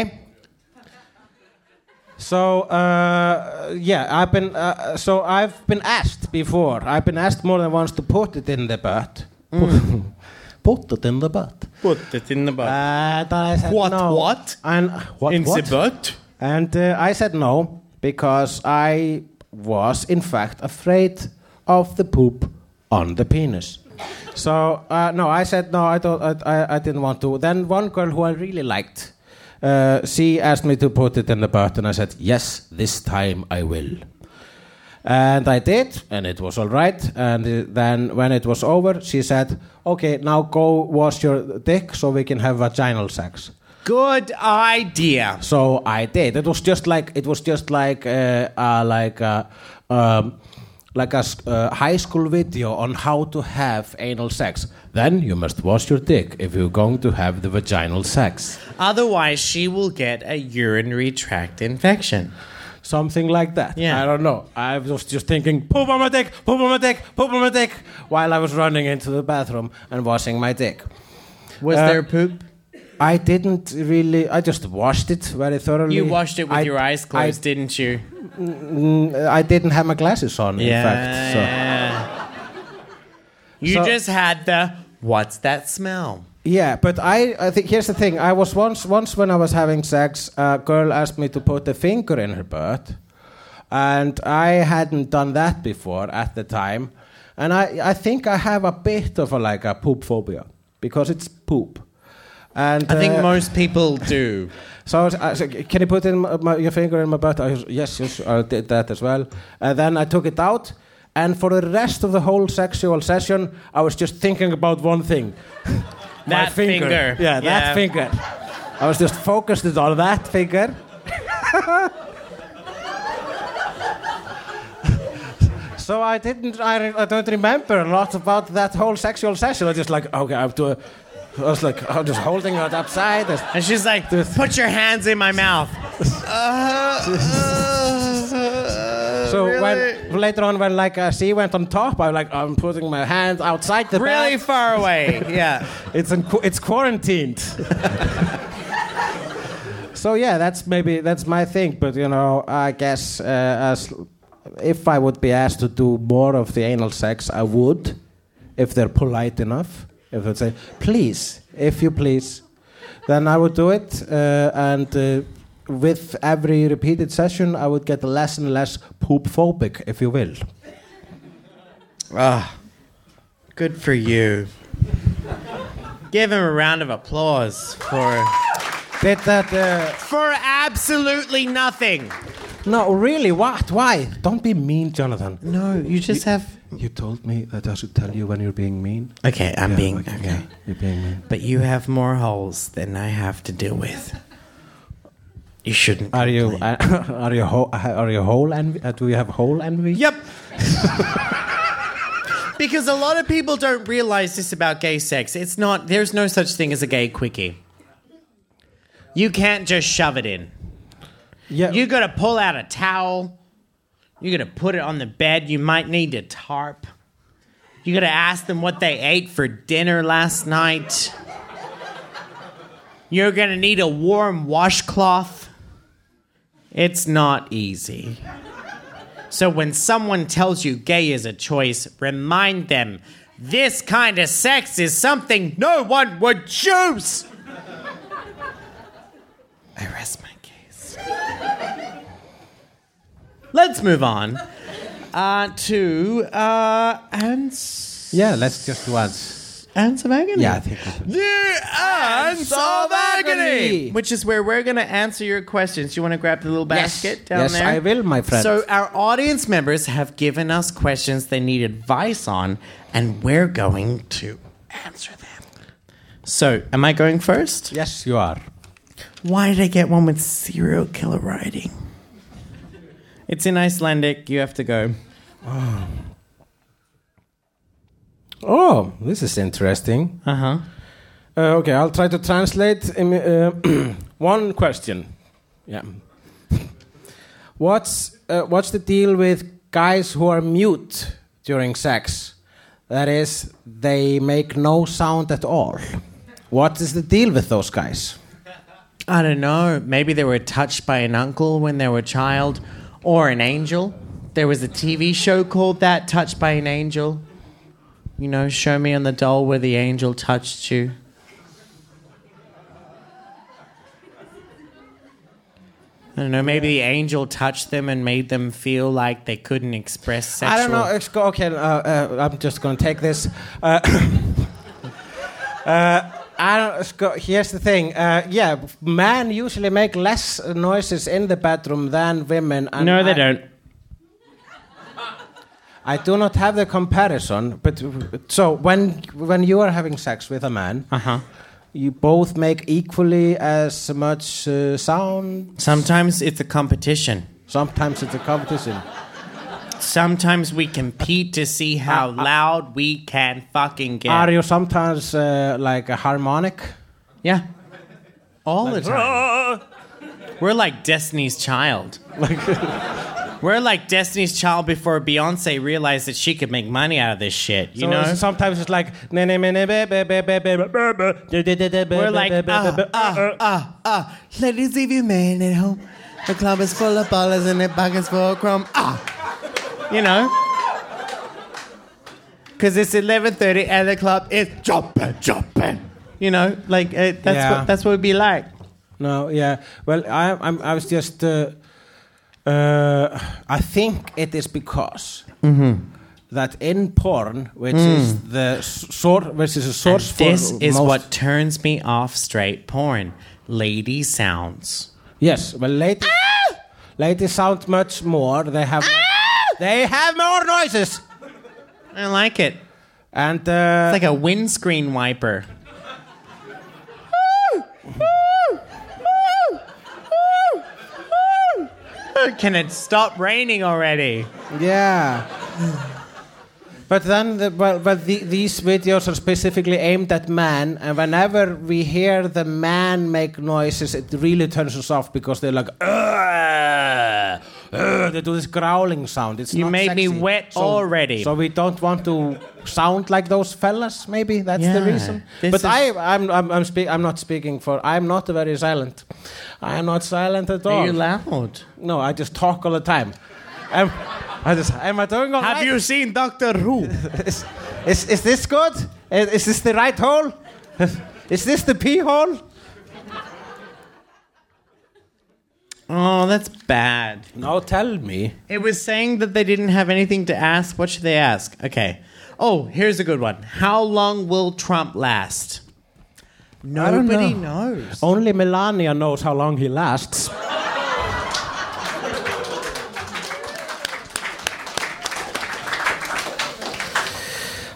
so uh, yeah, I've been uh, so I've been asked before. I've been asked more than once to put it in the butt. put it in the butt. Put it in the butt. And I said What, no. what? And what? in what? the butt. And uh, I said no because I was in fact afraid of the poop on the penis. So uh, no, I said no. I don't. I, I, didn't want to. Then one girl who I really liked, uh, she asked me to put it in the butt, and I said yes. This time I will. And I did, and it was all right. And uh, then when it was over, she said, "Okay, now go wash your dick so we can have vaginal sex." Good idea. So I did. It was just like it was just like uh, uh, like uh, um, like a uh, high school video on how to have anal sex. Then you must wash your dick if you're going to have the vaginal sex. Otherwise, she will get a urinary tract infection. Something like that. Yeah. I don't know. I was just thinking, poop on my dick, poop on my dick, poop on my dick, while I was running into the bathroom and washing my dick. Was Uh, there poop? I didn't really. I just washed it very thoroughly. You washed it with I- your eyes I closed, didn't you? Mm, I didn't have my glasses on, in fact. So. You So- just had the what's that smell? Yeah, but I, I think here's the thing. I was once once when I was having sex, a girl asked me to put a finger in her butt, and I hadn't done that before at the time, and I I think I have a bit of a like a poop phobia because it's poop, and I think uh, most people do. So I was, I said, can you put in my, my, your finger in my butt? I was, yes, yes, I did that as well. And then I took it out, and for the rest of the whole sexual session, I was just thinking about one thing. My That finger. Yeah, that finger. I was just focused on that finger. so I didn't, I, I don't remember a lot about that whole sexual session. I just like, okay, I have to, I was like, I'm just holding her upside. And she's like, put your hands in my mouth. So Really? when later on, when like uh, she went on top, I was like, I'm putting my hands outside the really bed. far away. Yeah. It's in, it's quarantined. so yeah, that's maybe that's my thing. But you know, I guess uh, as if I would be asked to do more of the anal sex, I would, if they're polite enough. If they say, please, if you please, then I would do it. Uh, and uh, with every repeated session, I would get less and less poop phobic, if you will. Ah, good for you. Give him a round of applause for Did that? Uh, for absolutely nothing. No, really? What? Why? Don't be mean, Jonathan. No, you just have. You told me that I should tell you when you're being mean. Okay, I'm Yeah, being okay, okay. yeah, you're being mean. But you have more holes than I have to deal with. You shouldn't. Are you uh, are you ho- are you whole envy? Uh, do you have whole envy? Yep. because a lot of people don't realize this about gay sex. It's not, there's no such thing as a gay quickie. You can't just shove it in. Yeah. You gotta pull out a towel. You gotta put it on the bed. You might need a tarp. You gotta ask them what they ate for dinner last night. You're gonna need a warm washcloth. It's not easy. So when someone tells you gay is a choice, remind them this kind of sex is something no one would choose. I rest. Let's move on uh, to uh, ants. yeah, let's just do ads. Ants of agony. Yeah, I think. The ants of agony, agony. which is where we're gonna answer your questions. You want to grab the little Yes. basket down Yes, there? I will, my friend. So our audience members have given us questions they need advice on, and we're going to answer them. So, am I going first? Yes, you are. Why did I get one with serial killer writing? It's in Icelandic. You have to go. Oh, this is interesting. Uh huh. Uh, okay, I'll try to translate. uh, one question. Yeah. What's uh, what's the deal with guys who are mute during sex? That is, they make no sound at all. What is the deal with those guys? I don't know. Maybe they were touched by an uncle when they were a child, or an angel. There was a TV show called that, Touched by an Angel. You know, show me on the doll where the angel touched you. I don't know. Maybe the angel touched them and made them feel like they couldn't express sexual. I don't know. It's okay, uh, uh, I'm just going to take this. Uh, uh, I don't. go- here's the thing. Uh, yeah, men usually make less noises in the bedroom than women. And No, they I- don't. I do not have the comparison, but so when when you are having sex with a man, Uh huh. you both make equally as much uh, sound. Sometimes it's a competition. Sometimes it's a competition. Sometimes we compete to see how loud we can fucking get. Are you sometimes uh, like a harmonic? Yeah. All the time. We're like Destiny's Child. We're like Destiny's Child before Beyonce realized that she could make money out of this shit. You So know? sometimes it's like We're like, ah, ah, ah, ah. Ladies, if you man at home, the club is full of ballers and the bag is full of crumb. Ah. You know? Because it's 11.30 at the club is jumping, jumping. You know? Like, uh, that's, Yeah. what, that's what it'd be like. No, yeah. Well, I, I'm, I was just. Uh, uh, I think it is because that in porn, which is the source, which is a And source for this is what turns me off straight porn. Lady sounds. Yes, well, ladies, lady sound much more. They have. much- they have more noises, I like it. and uh, It's like a windscreen wiper. Can it stop raining already? Yeah. But then, the, well, but the, these videos are specifically aimed at men, and whenever we hear the man make noises, it really turns us off because they're like, "Ugh, ugh," they do this growling sound. It's You not made me wet So- already. So we don't want to sound like those fellas. Maybe that's the reason. But I, I'm, I'm, I'm, speak, I'm not speaking for. I'm not very silent. I am not silent at all. Are you loud? no, I just talk all the time. Am, I just, am I doing all Have right? you seen Doctor Who? Is, is, is this good? Is, is this the right hole? Is this the pee hole? Oh, that's bad. No, tell me. It was saying that they didn't have anything to ask. What should they ask? Okay. Oh, here's a good one. How long will Trump last? don't Nobody know. knows. Only Melania knows how long he lasts.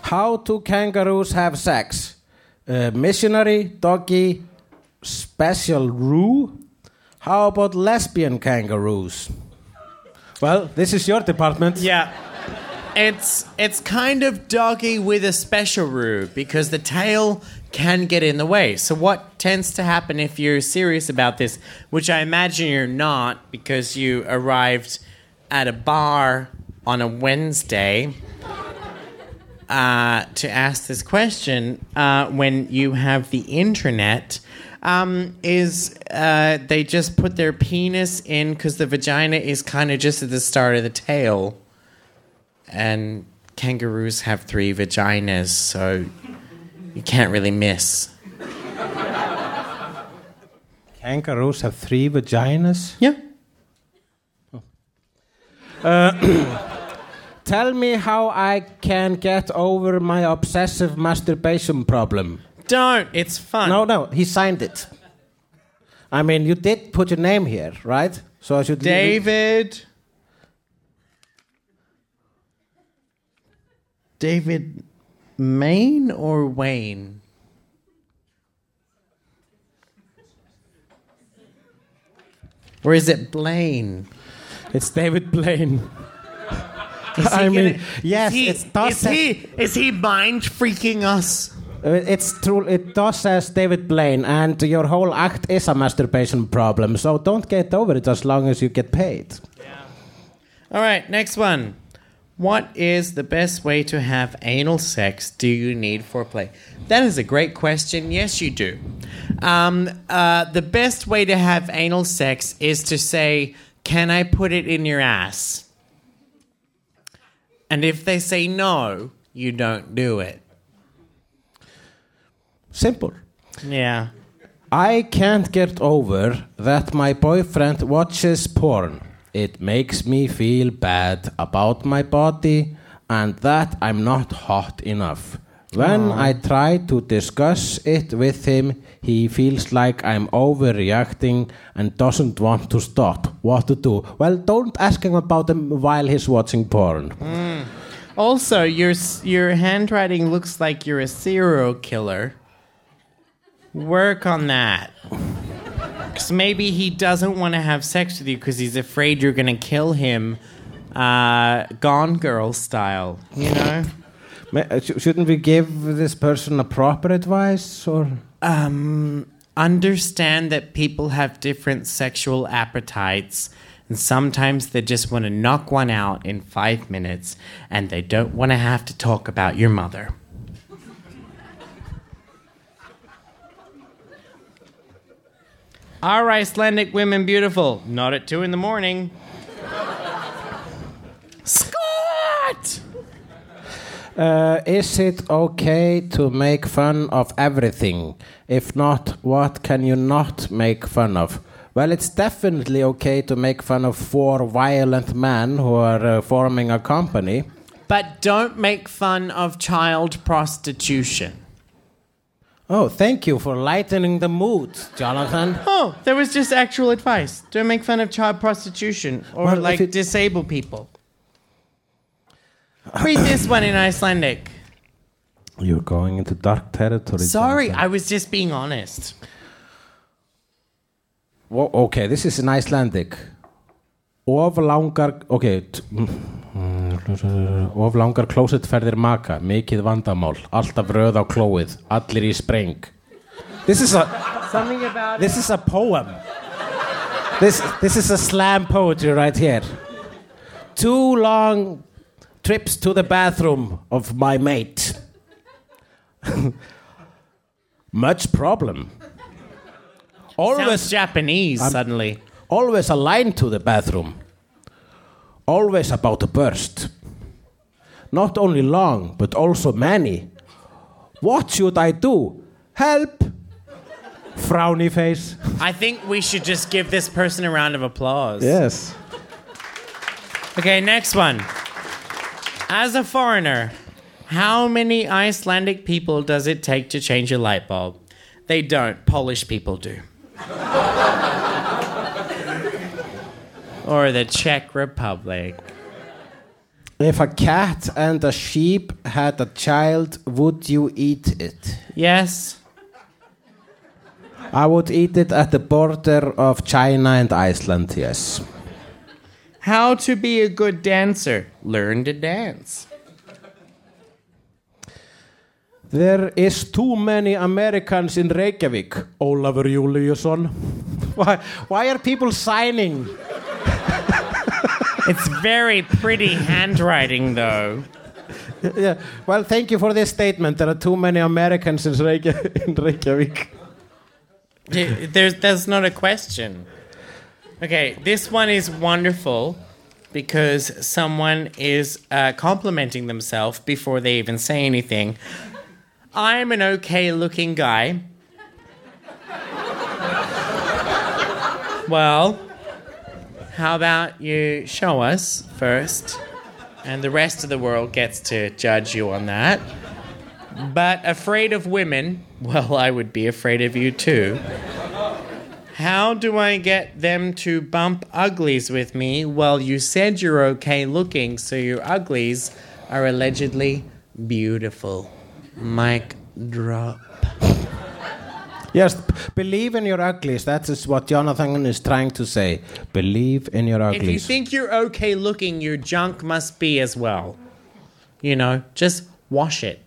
How do kangaroos have sex? Uh, missionary, doggy, special roo? How about lesbian kangaroos? Well, this is your department. Yeah. It's it's kind of doggy with a special rule because the tail can get in the way. So what tends to happen if you're serious about this, which I imagine you're not because you arrived at a bar on a Wednesday uh, to ask this question uh, when you have the internet. Um, is uh, they just put their penis in because the vagina is kind of just at the start of the tail and kangaroos have three vaginas, so you can't really miss. Kangaroos have three vaginas. Yeah. Tell me how I can get over my obsessive masturbation problem. Don't. It's fun. No, no, he signed it. I mean, you did put your name here, right? So I should. David. David Maine or Wayne? Or is it Blaine? It's David Blaine. I mean, gonna- yes, he, it does Is he, is he mind freaking us? Uh, It's true. It does says David Blaine, and your whole act is a masturbation problem. So don't get over it as long as you get paid. All right, next one. What is the best way to have anal sex? Do you need foreplay? That is a great question. Yes, you do. Um, uh, the best way to have anal sex is to say, Can I put it in your ass? And if they say no, you don't do it. Simple. Yeah. I can't get over that my boyfriend watches porn. It makes me feel bad about my body and that I'm not hot enough. When I try to discuss it with him, he feels like I'm overreacting and doesn't want to stop. What to do? Well, don't ask him about him while he's watching porn. Hmm. Also, your your handwriting looks like you're a serial killer. Work on that. Because maybe he doesn't want to have sex with you because he's afraid you're going to kill him, uh, Gone Girl style. You know? Uh, sh- Shouldn't we give this person a proper advice or? um, understand that people have different sexual appetites. And sometimes they just want to knock one out in five minutes and they don't want to have to talk about your mother. Are Icelandic women beautiful? Not at two in the morning. Scott! Uh, is it okay to make fun of everything? If not, what can you not make fun of? Well, it's definitely okay to make fun of four violent men who are uh, forming a company. But don't make fun of child prostitution. Oh, thank you for lightening the mood, Jonathan. Oh, there was just actual advice. Don't make fun of child prostitution or Well, like it- disabled people. Read this one in Icelandic. You're going into dark territory. Sorry, Jonathan. I was just being honest. Whoa, okay, this is in Icelandic. Of langar, okay, t- Mm, of langar klósettferðir maka, mikið vandamál, alltaf röð á klóið, allir í spreng. This is a, Something about this is a poem. This, this is a slam poetry right here. Two long trips to the bathroom of my mate. Much problem. Always Sounds Japanese suddenly. Always a line to the bathroom. Always about to burst. Not only long, but also many. What should I do? Help! Frowny face. I think we should just give this person a round of applause. Yes. Okay, next one. As a foreigner, how many Icelandic people does it take to change a light bulb? They don't. Polish people do. Or the Czech Republic. If a cat and a sheep had a child, would you eat it? Yes. I would eat it at the border of China and Iceland, yes. How to be a good dancer? Learn to dance. There is too many Americans in Reykjavik. Ólafur Júliusson. Why, why are people signing? It's very pretty handwriting, though. yeah. Well, thank you for this statement. There are too many Americans in, Reykja- in Reykjavik. There's, that's not a question. Okay, this one is wonderful because someone is uh, complimenting themselves before they even say anything. I'm an okay looking guy. well, how about you show us first, and the rest of the world gets to judge you on that. But afraid of women, well, I would be afraid of you too. How do I get them to bump uglies with me? Well, you said you're okay looking, so your uglies are allegedly beautiful. Mic drop. Yes, believe in your uglies. That is what Jonathan is trying to say. Believe in your If you think you're okay looking, your junk must be as well. You know, just wash it.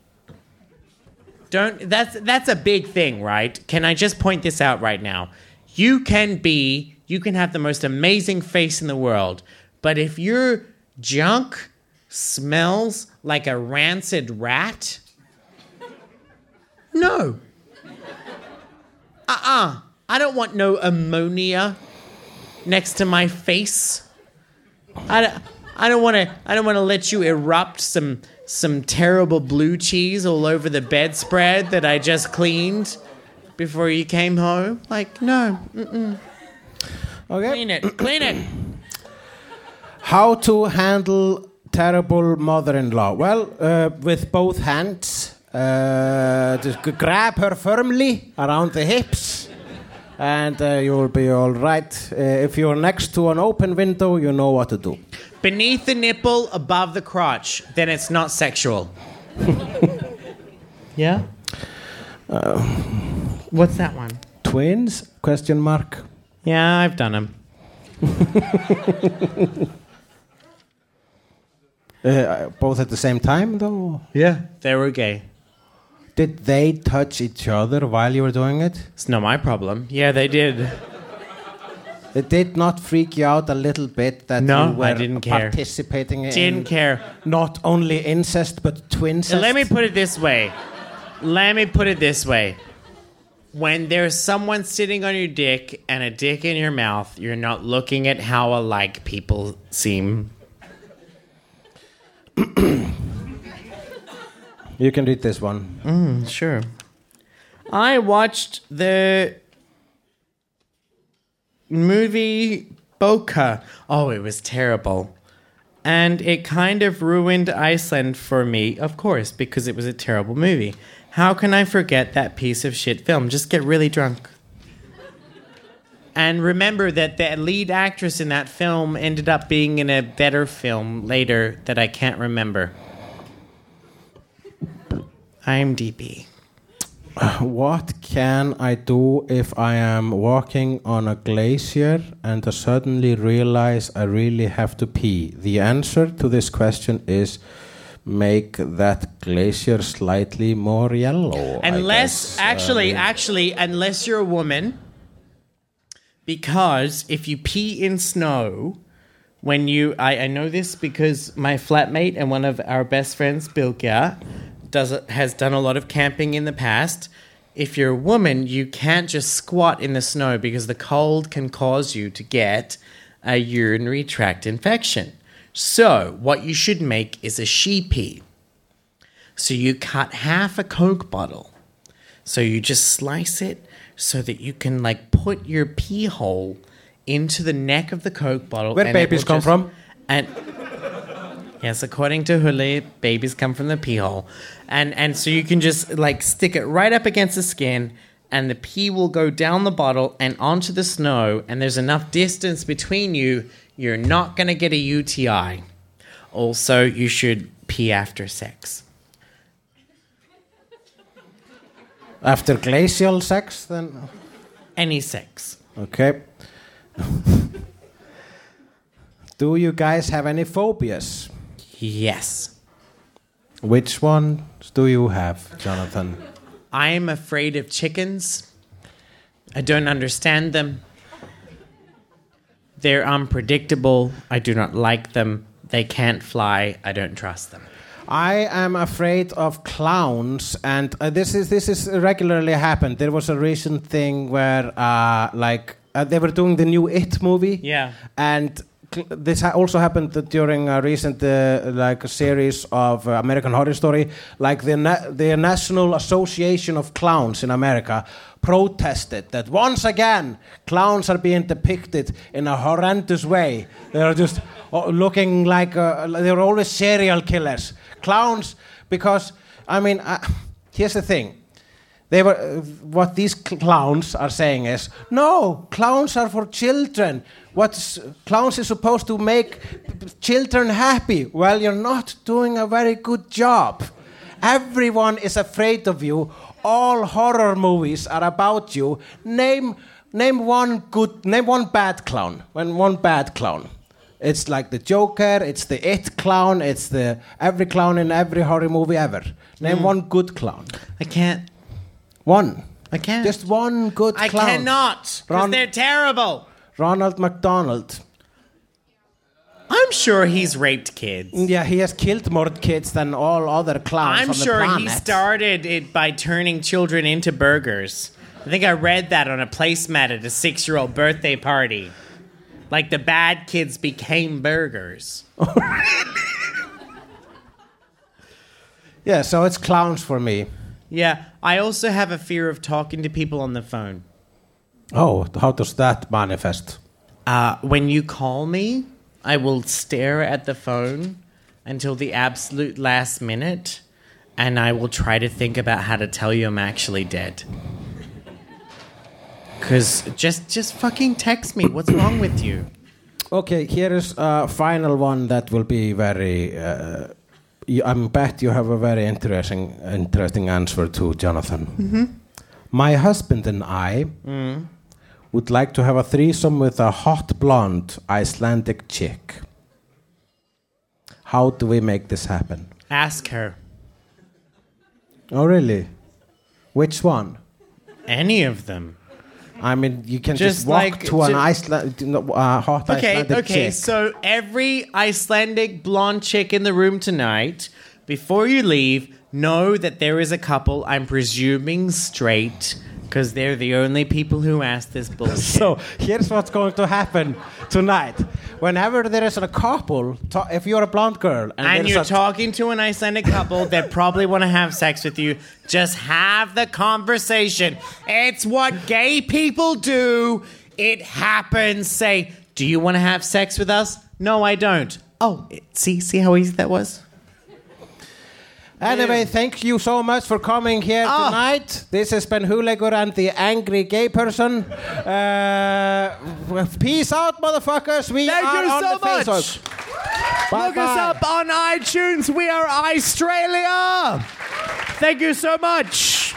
Don't that's that's a big thing, right? Can I just point this out right now? You can be you can have the most amazing face in the world, but if your junk smells like a rancid rat, no. Uh-uh. I don't want no ammonia next to my face. I don't, I don't want to. I don't want to let you erupt some some terrible blue cheese all over the bedspread that I just cleaned before you came home. Like no, mm, Okay. clean it, clean it. How to handle terrible mother-in-law? Well, uh, with both hands. Uh, just grab her firmly around the hips, and uh, you will be all right. Uh, if you're next to an open window, you know what to do. Beneath the nipple, above the crotch, then it's not sexual. yeah. What's that one? Twins? Question mark. Yeah, I've done them. Uh, both at the same time, though. Yeah, they were gay. Did they touch each other while you were doing it? It's not my problem. Yeah, they did. It did not freak you out a little bit that No, you were I didn't care. participating in Didn't care. not only incest but twincest. Let me put it this way. Let me put it this way. When there's someone sitting on your dick and a dick in your mouth, you're not looking at how alike people seem. You can read this one. Mm, sure. I watched the movie Bokeh. Oh, it was terrible. And it kind of ruined Iceland for me, of course, because it was a terrible movie. How can I forget that piece of shit film? Just get really drunk. And remember that the lead actress in that film ended up being in a better film later that I can't remember. IMDb. What can I do if I am walking on a glacier and I suddenly realize I really have to pee? The answer to this question is make that glacier slightly more yellow. Unless. Uh, actually, actually, unless you're a woman, because if you pee in snow, when you, I, I know this because my flatmate and one of our best friends, Bylgja, does has done a lot of camping in the past. If you're a woman, you can't just squat in the snow because the cold can cause you to get a urinary tract infection. So, what you should make is a she pee. So you cut half a Coke bottle. So you just slice it so that you can like put your pee hole into the neck of the Coke bottle. Where babies come just- from? And yes, according to Hule, babies come from the pee hole. And and so you can just like stick it right up against the skin and the pee will go down the bottle and onto the snow and there's enough distance between you, you're not going to get a UTI. Also, you should pee after sex. After glacial sex, then. Any sex. Okay. Do you guys have any phobias? Yes. Which one do you have, Jonathan? I am afraid of chickens. I don't understand them. They're unpredictable. I do not like them. They can't fly. I don't trust them. I am afraid of clowns, and uh, this is this is regularly happened. There was a recent thing where, uh, like, uh, they were doing the new It movie. Yeah. and this ha- also happened during a recent uh, like series of uh, American Horror Story. Like the na- the National Association of Clowns in America protested that once again clowns are being depicted in a horrendous way. They are just uh, looking like uh, they're always serial killers. Clowns, because I mean, uh, here's the thing they were uh, what these cl- clowns are saying is no clowns are for children what clowns is supposed to make children happy well you're not doing a very good job everyone is afraid of you all horror movies are about you name name one good name one bad clown when one bad clown it's like the Joker, it's the It clown, it's the every clown in every horror movie ever. Name hmm. one good clown. I can't. One. I can't. Just one good I clown. I cannot. Because they're terrible. Ronald McDonald. I'm sure he's raped kids. Yeah, he has killed more kids than all other clowns I'm on the sure he planet. started it by turning children into burgers. I think I read that on a placemat at a six year old birthday party. Like the bad kids became burgers. Yeah, so it's clowns for me. Yeah, I also have a fear of talking to people on the phone. Oh, how does that manifest? Uh, when you call me, I will stare at the phone until the absolute last minute, and I will try to think about how to tell you I'm actually dead. Cause just just fucking text me. What's wrong with you? Okay, here is a final one that will be very. Uh, you, I bet you have a very interesting, interesting answer to Jonathan. Mm-hmm. My husband and I Mm. Would like to have a threesome with a hot blonde Icelandic chick. How do we make this happen? Ask her. Oh, really? Which one? Any of them. I mean, you can just, Just walk like- to an Iceland, uh, hot Okay, Icelandic okay. chick. So every Icelandic blonde chick in the room tonight, before you leave, know that there is a couple. I'm presuming straight, because they're the only people who ask this bullshit. So here's what's going to happen tonight. Whenever there is a couple, to- if you're a blonde girl and, and you're a- talking to an Icelandic couple that probably want to have sex with you, just have the conversation. It's what gay people do. It happens. Say, do you want to have sex with us? No, I don't. Oh, see, see how easy that was. Anyway, thank you so much for coming here Ah. tonight. This has been Hulegur and the Angry Gay Person. Uh, peace out, motherfuckers. We Thank are you on so the much. Facebook. Look us Bye-bye. up on iTunes. We are Australia. Thank you so much.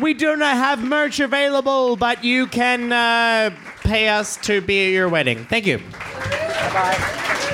We do not have merch available, but you can uh, pay us to be at your wedding. Thank you. Þú